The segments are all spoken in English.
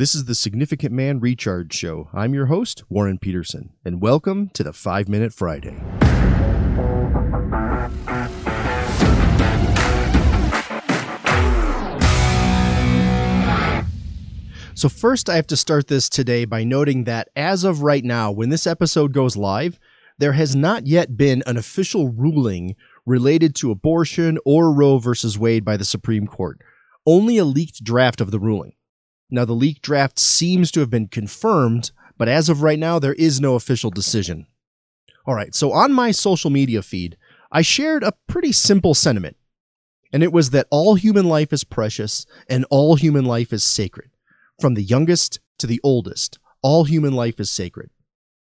This is the Significant Man Recharge Show. I'm your host, Warren Peterson, and welcome to the 5 Minute Friday. So, first, I have to start this today by noting that as of right now, when this episode goes live, there has not yet been an official ruling related to abortion or Roe versus Wade by the Supreme Court, only a leaked draft of the ruling. Now, the leaked draft seems to have been confirmed, but as of right now, there is no official decision. All right, so on my social media feed, I shared a pretty simple sentiment, and it was that all human life is precious and all human life is sacred. From the youngest to the oldest, all human life is sacred.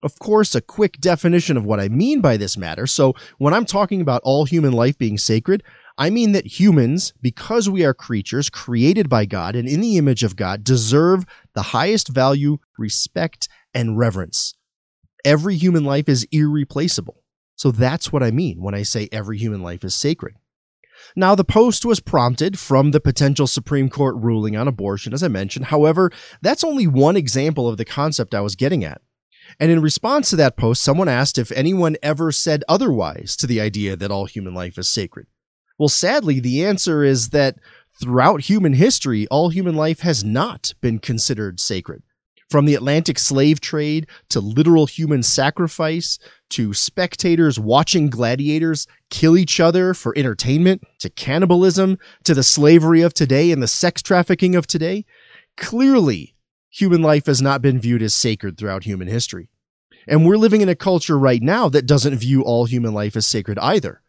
Of course, a quick definition of what I mean by this matter. So, when I'm talking about all human life being sacred, I mean that humans, because we are creatures created by God and in the image of God, deserve the highest value, respect, and reverence. Every human life is irreplaceable. So that's what I mean when I say every human life is sacred. Now, the post was prompted from the potential Supreme Court ruling on abortion, as I mentioned. However, that's only one example of the concept I was getting at. And in response to that post, someone asked if anyone ever said otherwise to the idea that all human life is sacred. Well, sadly, the answer is that throughout human history, all human life has not been considered sacred. From the Atlantic slave trade to literal human sacrifice to spectators watching gladiators kill each other for entertainment to cannibalism to the slavery of today and the sex trafficking of today, clearly human life has not been viewed as sacred throughout human history. And we're living in a culture right now that doesn't view all human life as sacred either.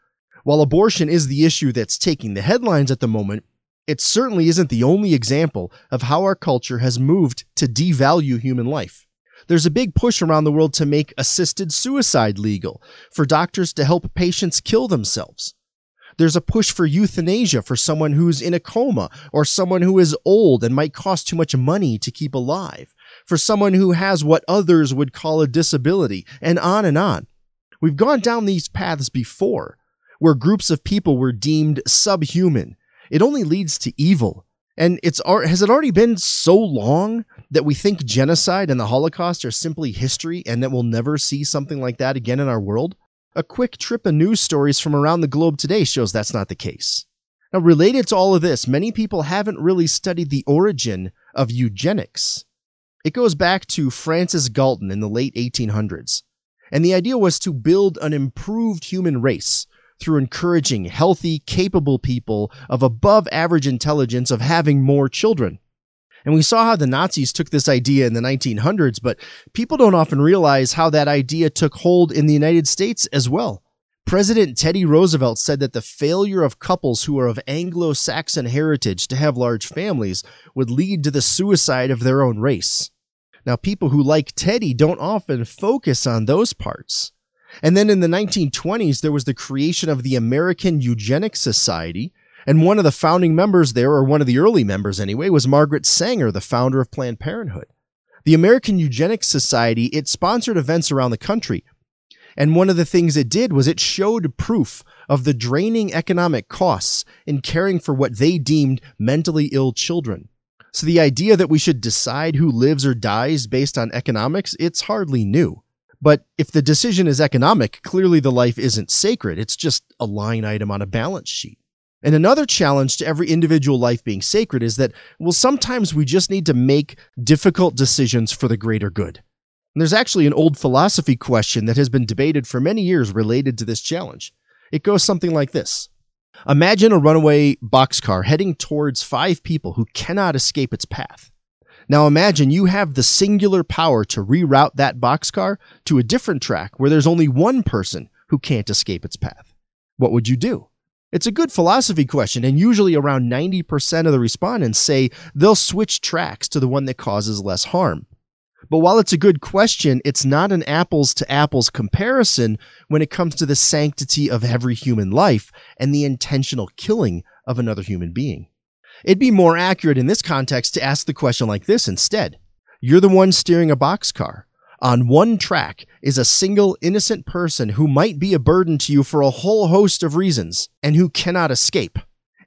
While abortion is the issue that's taking the headlines at the moment, it certainly isn't the only example of how our culture has moved to devalue human life. There's a big push around the world to make assisted suicide legal, for doctors to help patients kill themselves. There's a push for euthanasia for someone who's in a coma or someone who is old and might cost too much money to keep alive, for someone who has what others would call a disability, and on and on. We've gone down these paths before, where groups of people were deemed subhuman. It only leads to evil. And it's has it already been so long that we think genocide and the Holocaust are simply history and that we'll never see something like that again in our world? A quick trip of news stories from around the globe today shows that's not the case. Now, related to all of this, many people haven't really studied the origin of eugenics. It goes back to Francis Galton in the late 1800s. And the idea was to build an improved human race through encouraging healthy, capable people of above average intelligence of having more children. And we saw how the Nazis took this idea in the 1900s, but people don't often realize how that idea took hold in the United States as well. President Teddy Roosevelt said that the failure of couples who are of Anglo Saxon heritage to have large families would lead to the suicide of their own race. Now, people who like Teddy don't often focus on those parts. And then in the 1920s, there was the creation of the American Eugenics Society. And one of the founding members there, or one of the early members anyway, was Margaret Sanger, the founder of Planned Parenthood. The American Eugenics Society, it sponsored events around the country. And one of the things it did was it showed proof of the draining economic costs in caring for what they deemed mentally ill children. So the idea that we should decide who lives or dies based on economics, it's hardly new. But if the decision is economic, clearly the life isn't sacred. It's just a line item on a balance sheet. And another challenge to every individual life being sacred is that, well, sometimes we just need to make difficult decisions for the greater good. And there's actually an old philosophy question that has been debated for many years related to this challenge. It goes something like this Imagine a runaway boxcar heading towards five people who cannot escape its path. Now imagine you have the singular power to reroute that boxcar to a different track where there's only one person who can't escape its path. What would you do? It's a good philosophy question, and usually around 90% of the respondents say they'll switch tracks to the one that causes less harm. But while it's a good question, it's not an apples to apples comparison when it comes to the sanctity of every human life and the intentional killing of another human being. It'd be more accurate in this context to ask the question like this instead You're the one steering a boxcar. On one track is a single innocent person who might be a burden to you for a whole host of reasons and who cannot escape.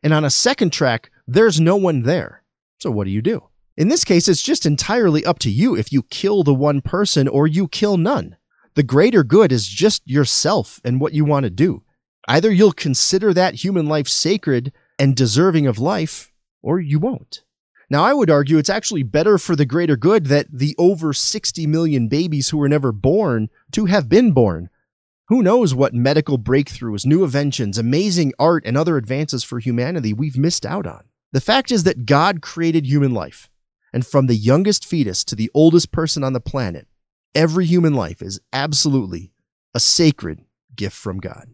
And on a second track, there's no one there. So what do you do? In this case, it's just entirely up to you if you kill the one person or you kill none. The greater good is just yourself and what you want to do. Either you'll consider that human life sacred and deserving of life, or you won't. Now, I would argue it's actually better for the greater good that the over 60 million babies who were never born to have been born. Who knows what medical breakthroughs, new inventions, amazing art, and other advances for humanity we've missed out on. The fact is that God created human life. And from the youngest fetus to the oldest person on the planet, every human life is absolutely a sacred gift from God.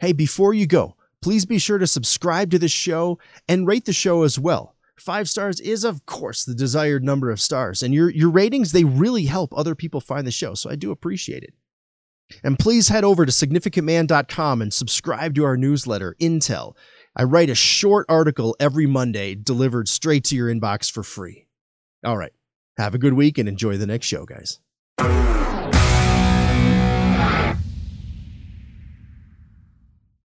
Hey, before you go, please be sure to subscribe to the show and rate the show as well. Five stars is, of course, the desired number of stars, and your, your ratings, they really help other people find the show, so I do appreciate it. And please head over to significantman.com and subscribe to our newsletter, Intel. I write a short article every Monday delivered straight to your inbox for free. All right. Have a good week and enjoy the next show, guys.